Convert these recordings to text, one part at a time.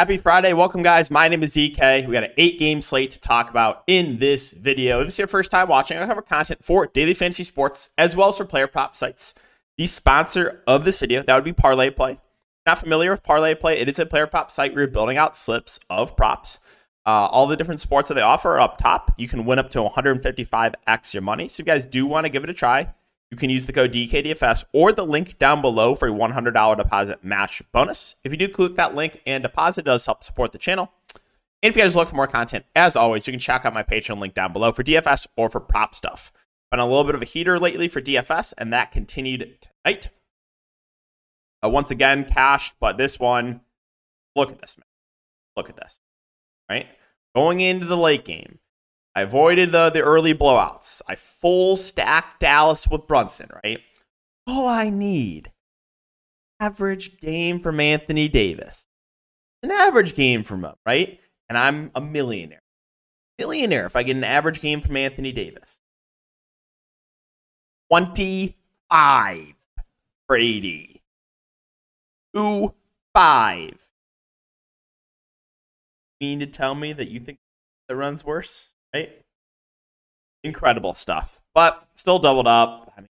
Happy Friday. Welcome, guys. My name is DK. We got an eight game slate to talk about in this video. If this is your first time watching, I cover content for daily fantasy sports as well as for player prop sites. The sponsor of this video, that would be Parlay Play. Not familiar with Parlay Play? It is a player prop site where you're building out slips of props. Uh, all the different sports that they offer are up top. You can win up to 155x your money. So if you guys do want to give it a try, you can use the code DKDFS or the link down below for a $100 deposit match bonus. If you do click that link and deposit, it does help support the channel. And if you guys look for more content, as always, you can check out my Patreon link down below for DFS or for prop stuff. Been a little bit of a heater lately for DFS, and that continued tonight. Uh, once again, cashed, but this one, look at this, man. Look at this, right? Going into the late game, I avoided the, the early blowouts. I full stacked Dallas with Brunson, right? All I need, average game from Anthony Davis. An average game from him, right? And I'm a millionaire. Millionaire if I get an average game from Anthony Davis. 25 for 80. 2 5. You mean to tell me that you think the run's worse? Right? Incredible stuff, but still doubled up. I mean,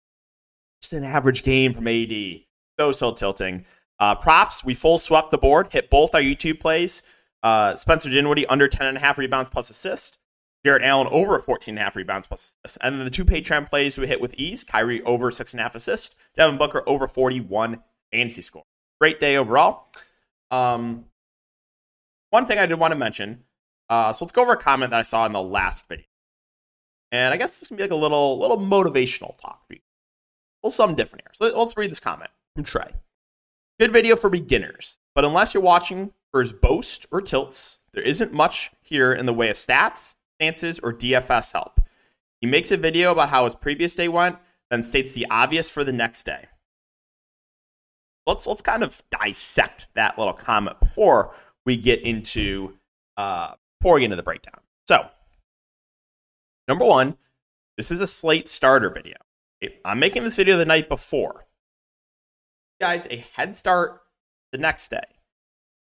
just an average game from AD. So so tilting. Uh, props, we full swept the board, hit both our YouTube plays. Uh, Spencer Dinwiddie under 10.5 rebounds plus assist. Jarrett Allen over 14.5 rebounds plus assist. And then the two Patreon plays we hit with ease. Kyrie over 6.5 assists. Devin Booker over 41 fantasy score. Great day overall. Um, one thing I did want to mention uh, so let's go over a comment that I saw in the last video. And I guess this can be like a little little motivational talk for you. Well, something different here. So let's read this comment from Trey. Good video for beginners, but unless you're watching for his boast or tilts, there isn't much here in the way of stats, stances, or DFS help. He makes a video about how his previous day went, then states the obvious for the next day. Let's let's kind of dissect that little comment before we get into uh, before we get into the breakdown. So, number one, this is a slate starter video. I'm making this video the night before. Guys, a head start the next day.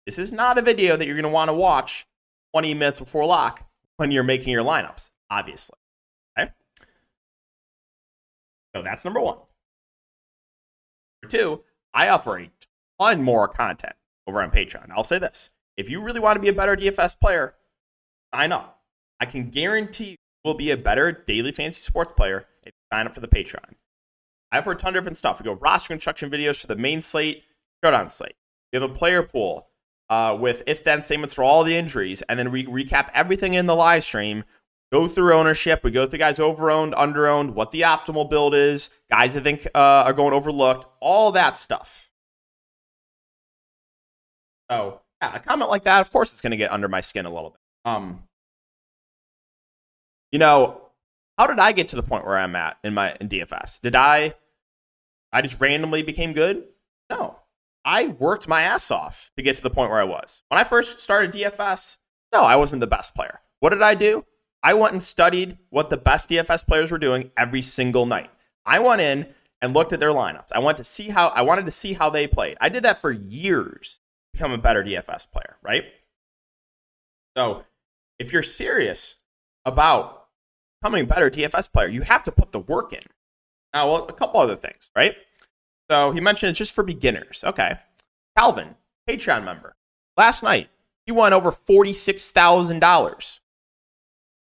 This is not a video that you're going to want to watch 20 minutes before lock when you're making your lineups, obviously. Okay? So that's number one. Number two, I offer a ton more content over on Patreon. I'll say this if you really want to be a better DFS player, sign up. I can guarantee you will be a better daily fantasy sports player if you sign up for the Patreon. I have a ton of different stuff. We go roster construction videos for the main slate, showdown slate. We have a player pool uh, with if then statements for all the injuries, and then we recap everything in the live stream. Go through ownership. We go through guys over owned, under owned, what the optimal build is, guys I think uh, are going overlooked, all that stuff. So, yeah, a comment like that, of course, it's going to get under my skin a little bit. Um, you know, how did I get to the point where I'm at in my in DFS? Did I I just randomly became good? No. I worked my ass off to get to the point where I was. When I first started DFS, no, I wasn't the best player. What did I do? I went and studied what the best DFS players were doing every single night. I went in and looked at their lineups. I wanted to see how I wanted to see how they played. I did that for years, become a better DFS player, right? So if you're serious about becoming a better DFS player, you have to put the work in. Now, well, a couple other things, right? So he mentioned it's just for beginners. Okay. Calvin, Patreon member. Last night, he won over $46,000.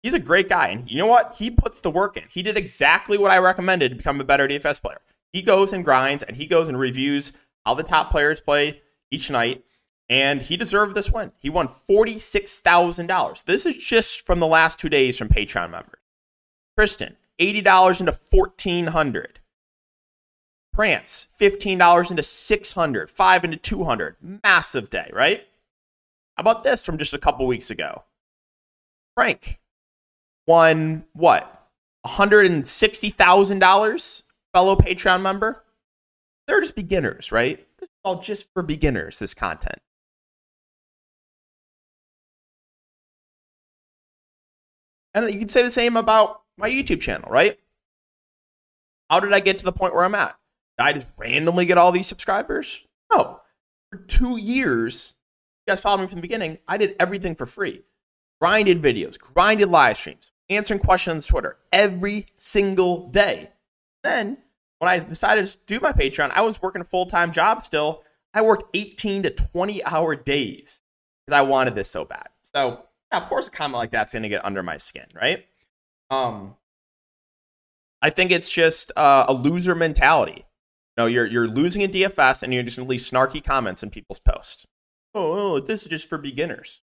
He's a great guy. And you know what? He puts the work in. He did exactly what I recommended to become a better DFS player. He goes and grinds and he goes and reviews how the top players play each night and he deserved this win. He won $46,000. This is just from the last two days from Patreon members. Tristan, $80 into 1400 Prance, $15 into 600 5 into 200 Massive day, right? How about this from just a couple weeks ago? Frank won what? $160,000, fellow Patreon member? They're just beginners, right? This is all just for beginners, this content. And you can say the same about my YouTube channel, right? How did I get to the point where I'm at? Did I just randomly get all these subscribers? No. For two years, you guys followed me from the beginning, I did everything for free. Grinded videos, grinded live streams, answering questions on Twitter every single day. Then, when I decided to do my Patreon, I was working a full time job still. I worked 18 to 20 hour days because I wanted this so bad. So, of course, a comment like that's going to get under my skin, right? Um, I think it's just uh, a loser mentality. You know, you're you're losing in DFS and you're just going to leave snarky comments in people's posts. Oh, oh, this is just for beginners.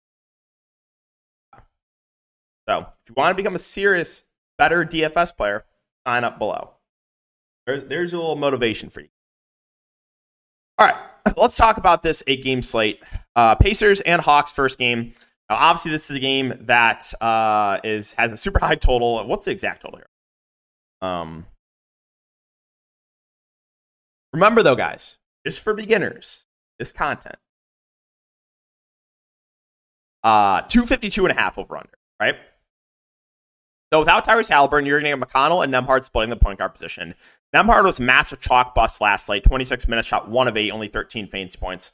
So, if you want to become a serious, better DFS player, sign up below. There's, there's a little motivation for you. All right, let's talk about this eight game slate. Uh, Pacers and Hawks first game. Now, obviously, this is a game that uh, is has a super high total. What's the exact total here? Um, remember though, guys, just for beginners, this content. Uh, 252 and a half over under, right? So without Tyrese Halliburton, you're going to get McConnell and Nembhard splitting the point guard position. Nembhard was massive chalk bust last night. 26 minutes, shot one of eight, only 13 fancy points.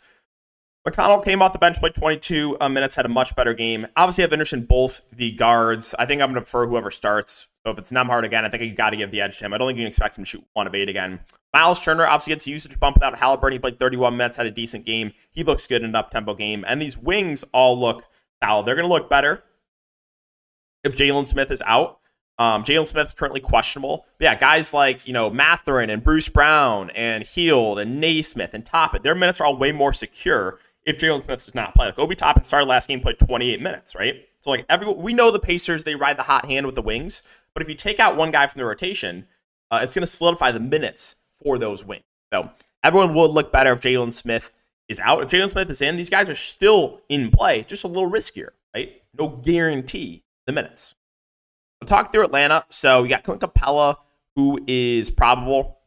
McConnell came off the bench, played 22 uh, minutes, had a much better game. Obviously, I have interest in both the guards. I think I'm going to prefer whoever starts. So if it's Nembhard again, I think you got to give the edge to him. I don't think you can expect him to shoot one of eight again. Miles Turner obviously gets a usage bump without Halliburton. He played 31 minutes, had a decent game. He looks good in an up tempo game. And these wings all look solid. They're going to look better if Jalen Smith is out. Um, Jalen Smith's currently questionable. But yeah, guys like, you know, Mathurin and Bruce Brown and Hield and Nesmith and Toppin, their minutes are all way more secure if Jalen Smith does not play. Like Obi Toppin started last game, played 28 minutes, right? So like every we know the Pacers they ride the hot hand with the wings, but if you take out one guy from the rotation, uh, it's going to solidify the minutes for those wings. So everyone would look better if Jalen Smith is out. If Jalen Smith is in, these guys are still in play, just a little riskier, right? No guarantee the minutes. We'll talk through Atlanta. So we got Clint Capela, who is probable,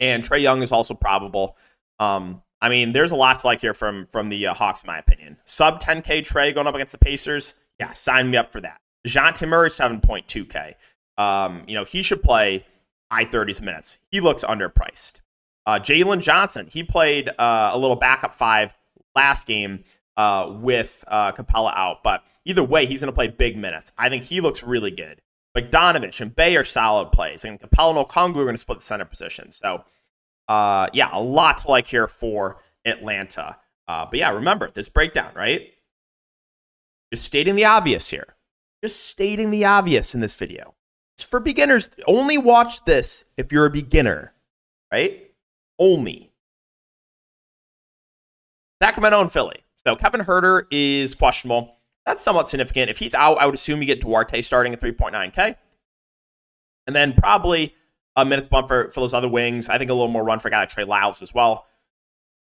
and Trae Young is also probable. Um, I mean, there's a lot to like here from from the uh, Hawks, in my opinion. Sub 10K Trae going up against the Pacers. Yeah, sign me up for that. Dejounte Murray, 7.2K. Um, you know, he should play high 30s minutes. He looks underpriced. Uh, Jalen Johnson, he played uh, a little backup five last game uh, with uh, Capela out. But either way, he's going to play big minutes. I think he looks really good. Like Donovich and Bey are solid plays. And Capela and Okongwu are going to split the center position. So uh, yeah, a lot to like here for Atlanta. Uh, but yeah, remember this breakdown, right? Just stating the obvious here. Just stating the obvious in this video. It's for beginners. Only watch this if you're a beginner, right? Only. Sacramento and Philly. So Kevin Huerter is questionable. That's somewhat significant. If he's out, I would assume you get Duarte starting at 3.9K. And then probably a minutes bump for, for those other wings. I think a little more run for a guy like Trey Lyles as well.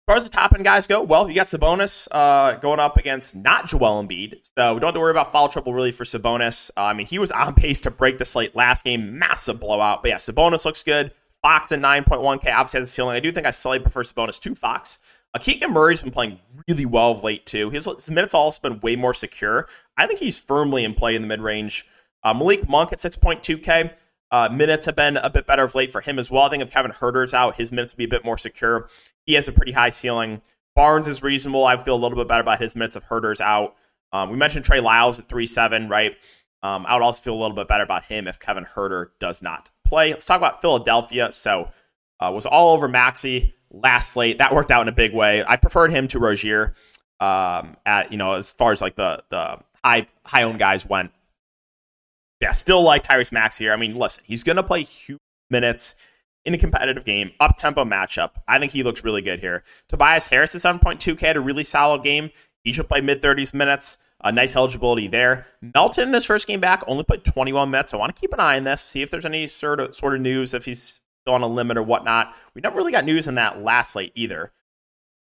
As far as the top end guys go, well, you got Sabonis uh, going up against not Joel Embiid, so we don't have to worry about foul trouble really for Sabonis. Uh, I mean, he was on pace to break the slate last game, massive blowout. But yeah, Sabonis looks good. Fox at 9.1K obviously has a ceiling. I do think I slightly prefer Sabonis to Fox. Keegan Murray's been playing really well of late too. His, his minutes also been way more secure. I think he's firmly in play in the mid range. Uh, Malik Monk at 6.2K. Uh, minutes have been a bit better of late for him as well. I think if Kevin Huerter's out, his minutes will be a bit more secure. He has a pretty high ceiling. Barnes is reasonable. I feel a little bit better about his minutes if Huerter's out. Um, we mentioned Trey Lyles at 3 7, right? Um, I would also feel a little bit better about him if Kevin Huerter does not play. Let's talk about Philadelphia. So, uh, was all over Maxey last slate. That worked out in a big way. I preferred him to Rozier um, at, you know, as far as like the, the high, high owned guys went yeah, still like Tyrese Maxey here. I mean, listen, he's going to play huge minutes in a competitive game, up tempo matchup. I think he looks really good here. Tobias Harris is 7.2K had a really solid game. He should play mid 30s minutes. A nice eligibility there. Melton in his first game back only played 21 minutes. I want to keep an eye on this, see if there's any sort of sort of news if he's still on a limit or whatnot. We never really got news in that last slate either.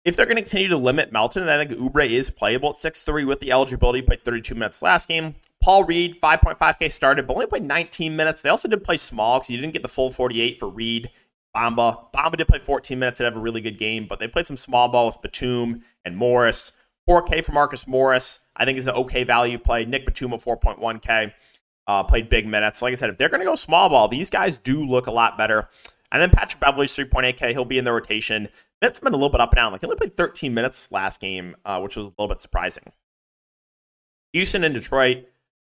If they're going to continue to limit Melton, then I think Oubre is playable at 6'3 with the eligibility. Played 32 minutes last game. Paul Reed, 5.5K started, but only played 19 minutes. They also did play small because you didn't get the full 48 for Reed. Bamba. Bamba did play 14 minutes and have a really good game, but they played some small ball with Batum and Morris. 4K for Marcus Morris, I think is an okay value play. Nick Batum at 4.1K, uh, played big minutes. Like I said, if they're going to go small ball, these guys do look a lot better And then Patrick Beverley's 3.8K. He'll be in the rotation. That's been a little bit up and down. Like he only played 13 minutes last game, uh, which was a little bit surprising. Houston and Detroit.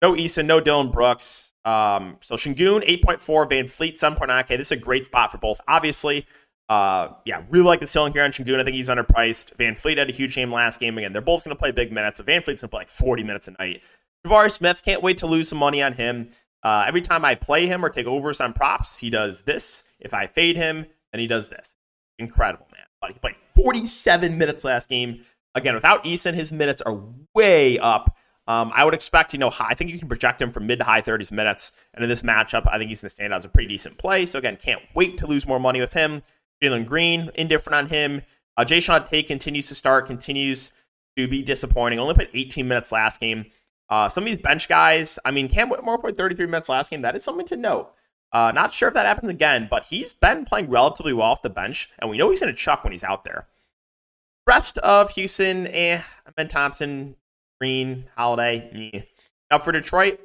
No Eason, no Dillon Brooks. Um, so Sengun, 8.4, VanVleet, 7.9K. This is a great spot for both. Obviously, uh, yeah, really like the ceiling here on Sengun. I think he's underpriced. VanVleet had a huge game last game. Again, they're both going to play big minutes. But VanVleet's going to play like 40 minutes a night. Jabari Smith, can't wait to lose some money on him. Uh, every time I play him or take overs on props, he does this. If I fade him, then he does this. Incredible, man. But he played 47 minutes last game. Again, without Eason, his minutes are way up. Um, I would expect, you know, high, I think you can project him from mid to high 30s minutes. And in this matchup, I think he's going to stand out as a pretty decent play. So again, can't wait to lose more money with him. Jalen Green, indifferent on him. Uh, Jae'Sean Tate continues to start, continues to be disappointing. Only played 18 minutes last game. Uh, some of these bench guys, I mean, Cam Whitmore played 33 minutes last game. That is something to note. Uh, not sure if that happens again, but he's been playing relatively well off the bench, and we know he's going to chuck when he's out there. Rest of Houston, eh, Amen Thompson, Green, Holiday. Yeah. Now for Detroit,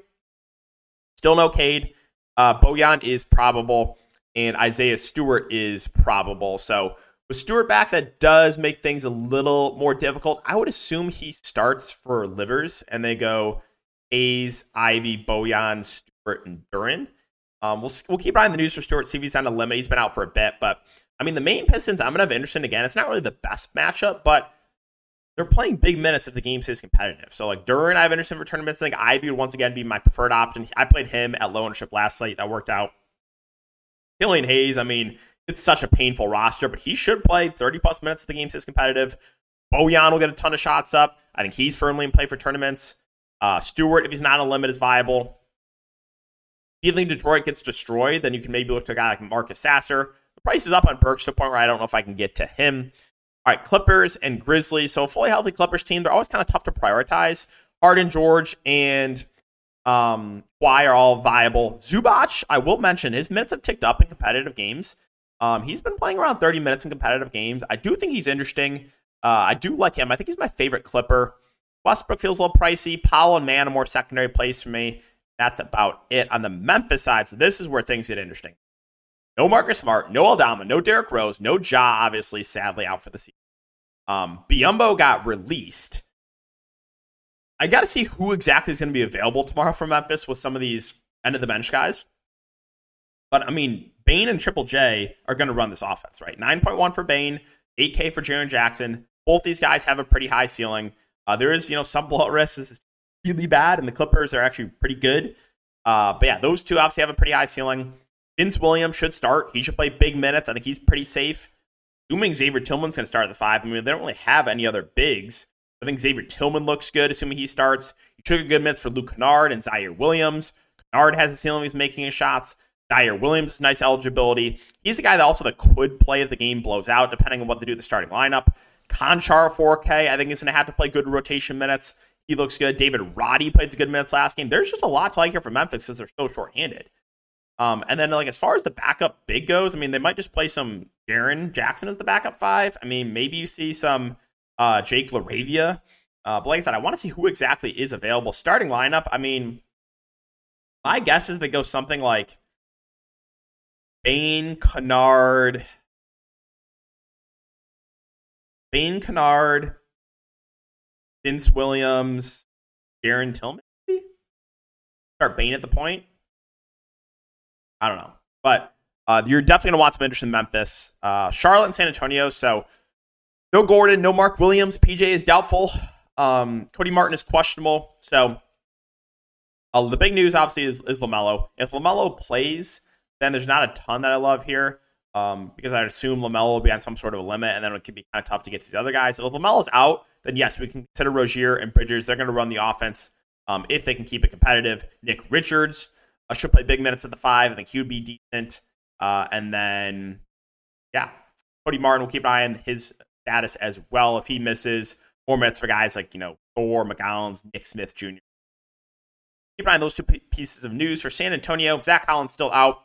still no Cade. Uh, Bojan is probable, and Isaiah Stewart is probable. So with Stewart back, that does make things a little more difficult. I would assume he starts for Livers, and they go Hayes, Ivey, Bojan, Stewart, and Duren. Um, we'll we'll keep eye on the news for Stewart, see if he's on a limit. He's been out for a bit, but I mean the main Pistons. I'm gonna have Anderson again. It's not really the best matchup, but they're playing big minutes if the game stays competitive. So like Duren, I have interesting for tournaments. I think Ivey would once again be my preferred option. I played him at low ownership last night. That worked out. Killian Hayes, I mean, it's such a painful roster, but he should play 30 plus minutes if the game stays competitive. Bojan will get a ton of shots up. I think he's firmly in play for tournaments. Uh, Stewart, if he's not on a limit, is viable. If you think Detroit gets destroyed, then you can maybe look to a guy like Marcus Sasser. The price is up on Burks to the point where I don't know if I can get to him. All right, Clippers and Grizzlies. So fully healthy Clippers team, they're always kind of tough to prioritize. Harden, George, and um, Kawhi are all viable. Zubac, I will mention, his minutes have ticked up in competitive games. Um, he's been playing around 30 minutes in competitive games. I do think he's interesting. Uh, I do like him. I think he's my favorite Clipper. Westbrook feels a little pricey. Powell and Mann a more secondary place for me. That's about it on the Memphis side. So this is where things get interesting. No Marcus Smart, no Aldama, no Derrick Rose, no Ja, obviously, sadly out for the season. Um, Biyombo got released. I got to see who exactly is going to be available tomorrow for Memphis with some of these end of the bench guys. But I mean, Bane and Triple J are going to run this offense, right? 9.1 for Bane, 8K for Jaren Jackson. Both these guys have a pretty high ceiling. Uh, there is, you know, some blowout risk. This is really bad, and the Clippers are actually pretty good. Uh, but yeah, those two obviously have a pretty high ceiling. Vince Williams should start. He should play big minutes. I think he's pretty safe. Assuming Xavier Tillman's going to start at the five. I mean, they don't really have any other bigs. I think Xavier Tillman looks good, assuming he starts. You took a good minutes for Luke Kennard and Ziaire Williams. Kennard has a ceiling. He's making his shots. Ziaire Williams, nice eligibility. He's a guy that also that could play if the game blows out, depending on what they do with the starting lineup. Konchar 4K, I think he's going to have to play good rotation minutes. He looks good. David Roddy played some good minutes last game. There's just a lot to like here for Memphis because they're so short-handed. Um, and then like as far as the backup big goes, I mean they might just play some Jaren Jackson as the backup five. I mean maybe you see some uh, Jake LaRavia. Uh, but like I said, I want to see who exactly is available. Starting lineup. I mean, my guess is they go something like Bane, Kennard, Bane, Kennard, Vince Williams, Darren Tillman. Maybe? Start Bane at the point. I don't know, but uh, you're definitely gonna want some interest in Memphis, uh, Charlotte, and San Antonio. So no Gordon, no Mark Williams. PJ is doubtful. Um, Cody Martin is questionable. So uh, the big news, obviously, is, is Lamelo. If Lamelo plays then there's not a ton that I love here um, because I'd assume LaMelo will be on some sort of a limit, and then it could be kind of tough to get to the other guys. So if LaMelo's out, then yes, we can consider Rozier and Bridges. They're going to run the offense um, if they can keep it competitive. Nick Richards uh, should play big minutes at the five. I think he would be decent. Uh, and then, yeah, Cody Martin will keep an eye on his status as well. If he misses more minutes for guys like, you know, Thor, McGowens, Nick Smith Jr. Keep an eye on those two pieces of news. For San Antonio, Zach Collins still out.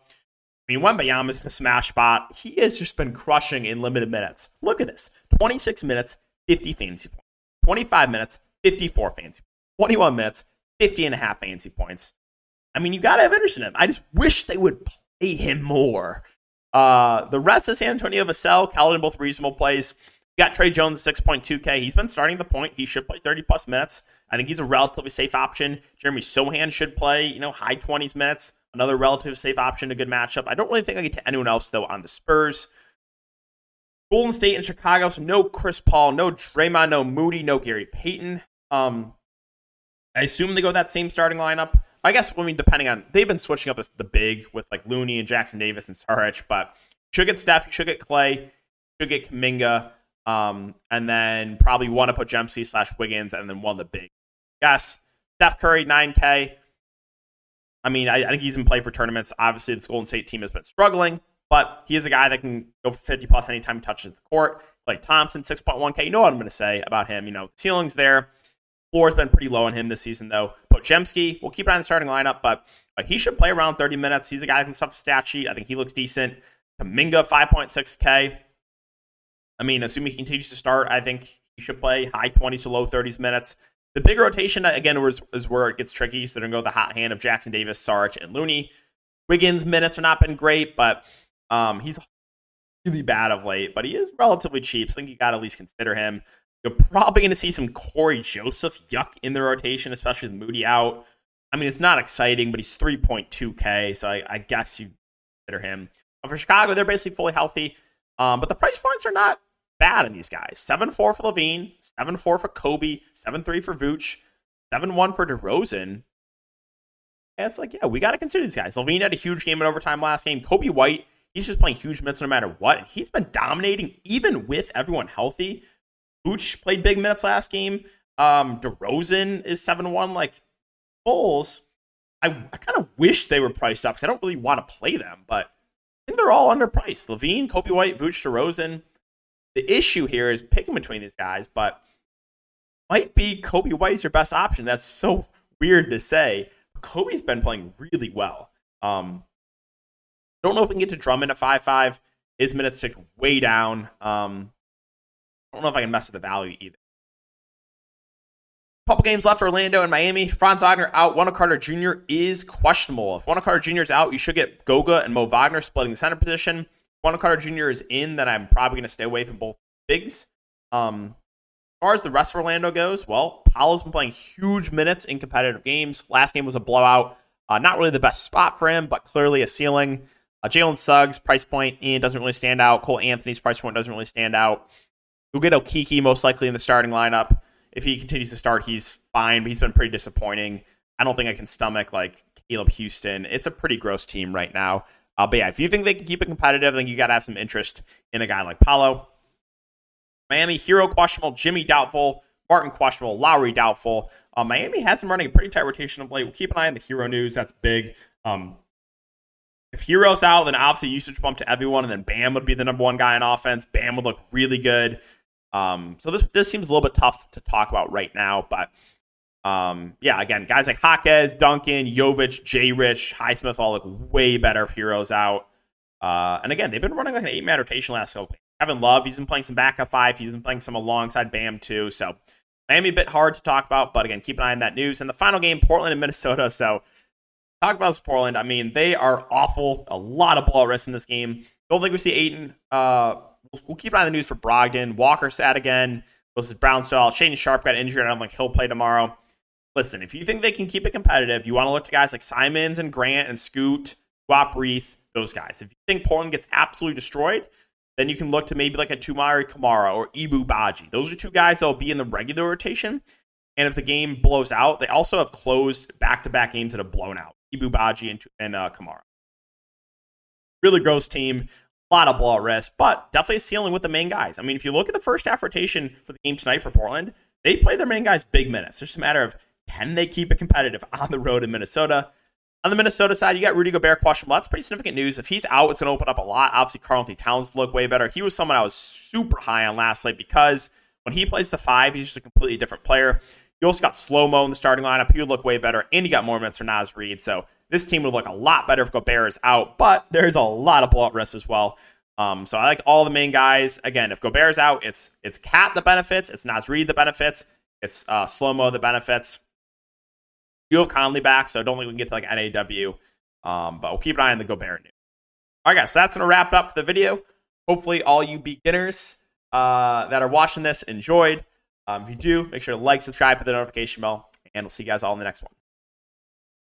I mean, Wembanyama's a smash spot. He has just been crushing in limited minutes. Look at this 26 minutes, 50 fantasy points. 25 minutes, 54 fantasy points. 21 minutes, 50 and a half fantasy points. I mean, you got to have interest in him. I just wish they would play him more. Uh, the rest of San Antonio, Vassell, Keldon, both reasonable plays. You got Tre Jones, 6.2K. He's been starting the point. He should play 30 plus minutes. I think he's a relatively safe option. Jeremy Sochan should play, you know, high 20s minutes. Another relative safe option, a good matchup. I don't really think I get to anyone else, though, on the Spurs. Golden State and Chicago, so no Chris Paul, no Draymond, no Moody, no Gary Payton. Um, I assume they go that same starting lineup. I guess, I mean, depending on, they've been switching up the big with like Looney and Jackson Davis and Saric, but should get Steph, should get Klay, should get Kuminga, um, and then probably want to put Jemsey slash Wiggins, and then one of the big. Yes, Steph Curry, 9K. I mean, I, I think he's in play for tournaments. Obviously, this Golden State team has been struggling, but he is a guy that can go for 50 plus anytime he touches the court. Like Thompson, 6.1K. You know what I'm going to say about him. You know, the ceiling's there. Floor's been pretty low on him this season, though. Podziemski, we'll keep it on the starting lineup, but uh, he should play around 30 minutes. He's a guy that can stuff stat sheet. I think he looks decent. Kuminga, 5.6K. I mean, assuming he continues to start, I think he should play high 20s to low 30s minutes. The big rotation, again, is, is where it gets tricky. So they're going to go the hot hand of Jackson Davis, Saric, and Looney. Wiggins' minutes have not been great, but um, he's really bad of late, but he is relatively cheap. So I think you got to at least consider him. You're probably going to see some Cory Joseph yuck in the rotation, especially with Moody out. I mean, it's not exciting, but he's 3.2K, so I, I guess you consider him. But for Chicago, they're basically fully healthy. Um, but the price points are not bad in these guys. 7 4 for LaVine, 7 4 for Coby, 7 3 for Vooch, 7 1 for DeRozan. And it's like, yeah, we got to consider these guys. LaVine had a huge game in overtime last game. Coby White, he's just playing huge minutes no matter what. And he's been dominating even with everyone healthy. Vooch played big minutes last game. Um, DeRozan is 7 1. Like, Bulls, I, I kind of wish they were priced up because I don't really want to play them, but I think they're all underpriced. LaVine, Coby White, Vooch, DeRozan. The issue here is picking between these guys, but might be Coby White's your best option. That's so weird to say. Coby's been playing really well. Um, don't know if we can get to Drummond at 5 5. His minutes ticked way down. Um, don't know if I can mess with the value either. Couple games left for Orlando and Miami. Franz Wagner out. Wendell Carter Jr. is questionable. If Wendell Carter Jr. is out, you should get Goga and Mo Wagner splitting the center position. If Wendell Carter Jr. is in, then I'm probably going to stay away from both bigs. Um, as far as the rest of Orlando goes, well, Paolo's been playing huge minutes in competitive games. Last game was a blowout. Uh, not really the best spot for him, but clearly a ceiling. Uh, Jalen Suggs' price point in doesn't really stand out. Cole Anthony's price point doesn't really stand out. You'll get Okeke most likely in the starting lineup if he continues to start, he's fine, but he's been pretty disappointing. I don't think I can stomach like Caleb Houstan. It's a pretty gross team right now. Uh, but yeah, if you think they can keep it competitive, then you got to have some interest in a guy like Paolo. Miami Herro questionable, Jimmy doubtful, Martin questionable, Lowry doubtful. Uh, Miami has been running a pretty tight rotation of late. We'll keep an eye on the Herro news. That's big. Um, if Herro's out, then obviously usage bump to everyone, and then Bam would be the number one guy on offense. Bam would look really good. Um, so this this seems a little bit tough to talk about right now, but um, yeah, again, guys like Jaquez, Duncan, Jovic, J. Rich, Highsmith all look way better if Herro's out. Uh, and again, they've been running like an eight man rotation last couple. Kevin Love, he's been playing some backup five. He's been playing some alongside Bam too. So Miami a bit hard to talk about, but again, keep an eye on that news. And the final game, Portland and Minnesota. So talk about Portland. I mean, they are awful. A lot of ball risk in this game. Don't think we see Ayton uh, we'll keep an eye on the news for Brogdon. Walker sat again. This is Brownstall. Shaedon Sharpe got injured. I don't think he'll play tomorrow. Listen, if you think they can keep it competitive, you want to look to guys like Simons and Grant and Scoot, Guap Reith, those guys. If you think Portland gets absolutely destroyed, then you can look to maybe like a Toumani Camara or Ibou Badji. Those are two guys that will be in the regular rotation. And if the game blows out, they also have closed back-to-back games that have blown out. Ibou Badji and, and uh, Camara. Really gross team. A lot of ball at risk, but definitely a ceiling with the main guys. I mean, if you look at the first half rotation for the game tonight for Portland, they play their main guys big minutes. It's just a matter of can they keep it competitive on the road in Minnesota. On the Minnesota side, you got Rudy Gobert questionable. That's pretty significant news. If he's out, it's going to open up a lot. Obviously, Karl-Anthony Towns look way better. He was someone I was super high on last night because when he plays the five, he's just a completely different player. You also got slow mo in the starting lineup. He would look way better, and he got more minutes for Naz Reid. So this team would look a lot better if Gobert is out, but there's a lot of at risk as well. Um, so I like all the main guys. Again, if Gobert is out, it's it's Cat the benefits, it's Naz Reid the benefits, it's uh, Slow Mo the benefits. You have Conley back, so I don't think we can get to like NAW. Um, but we'll keep an eye on the Gobert news. All right, guys, so that's going to wrap up the video. Hopefully, all you beginners uh, that are watching this enjoyed. Um, if you do, make sure to like, subscribe, hit the notification bell, and we'll see you guys all in the next one.